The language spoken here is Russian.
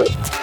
Дякую.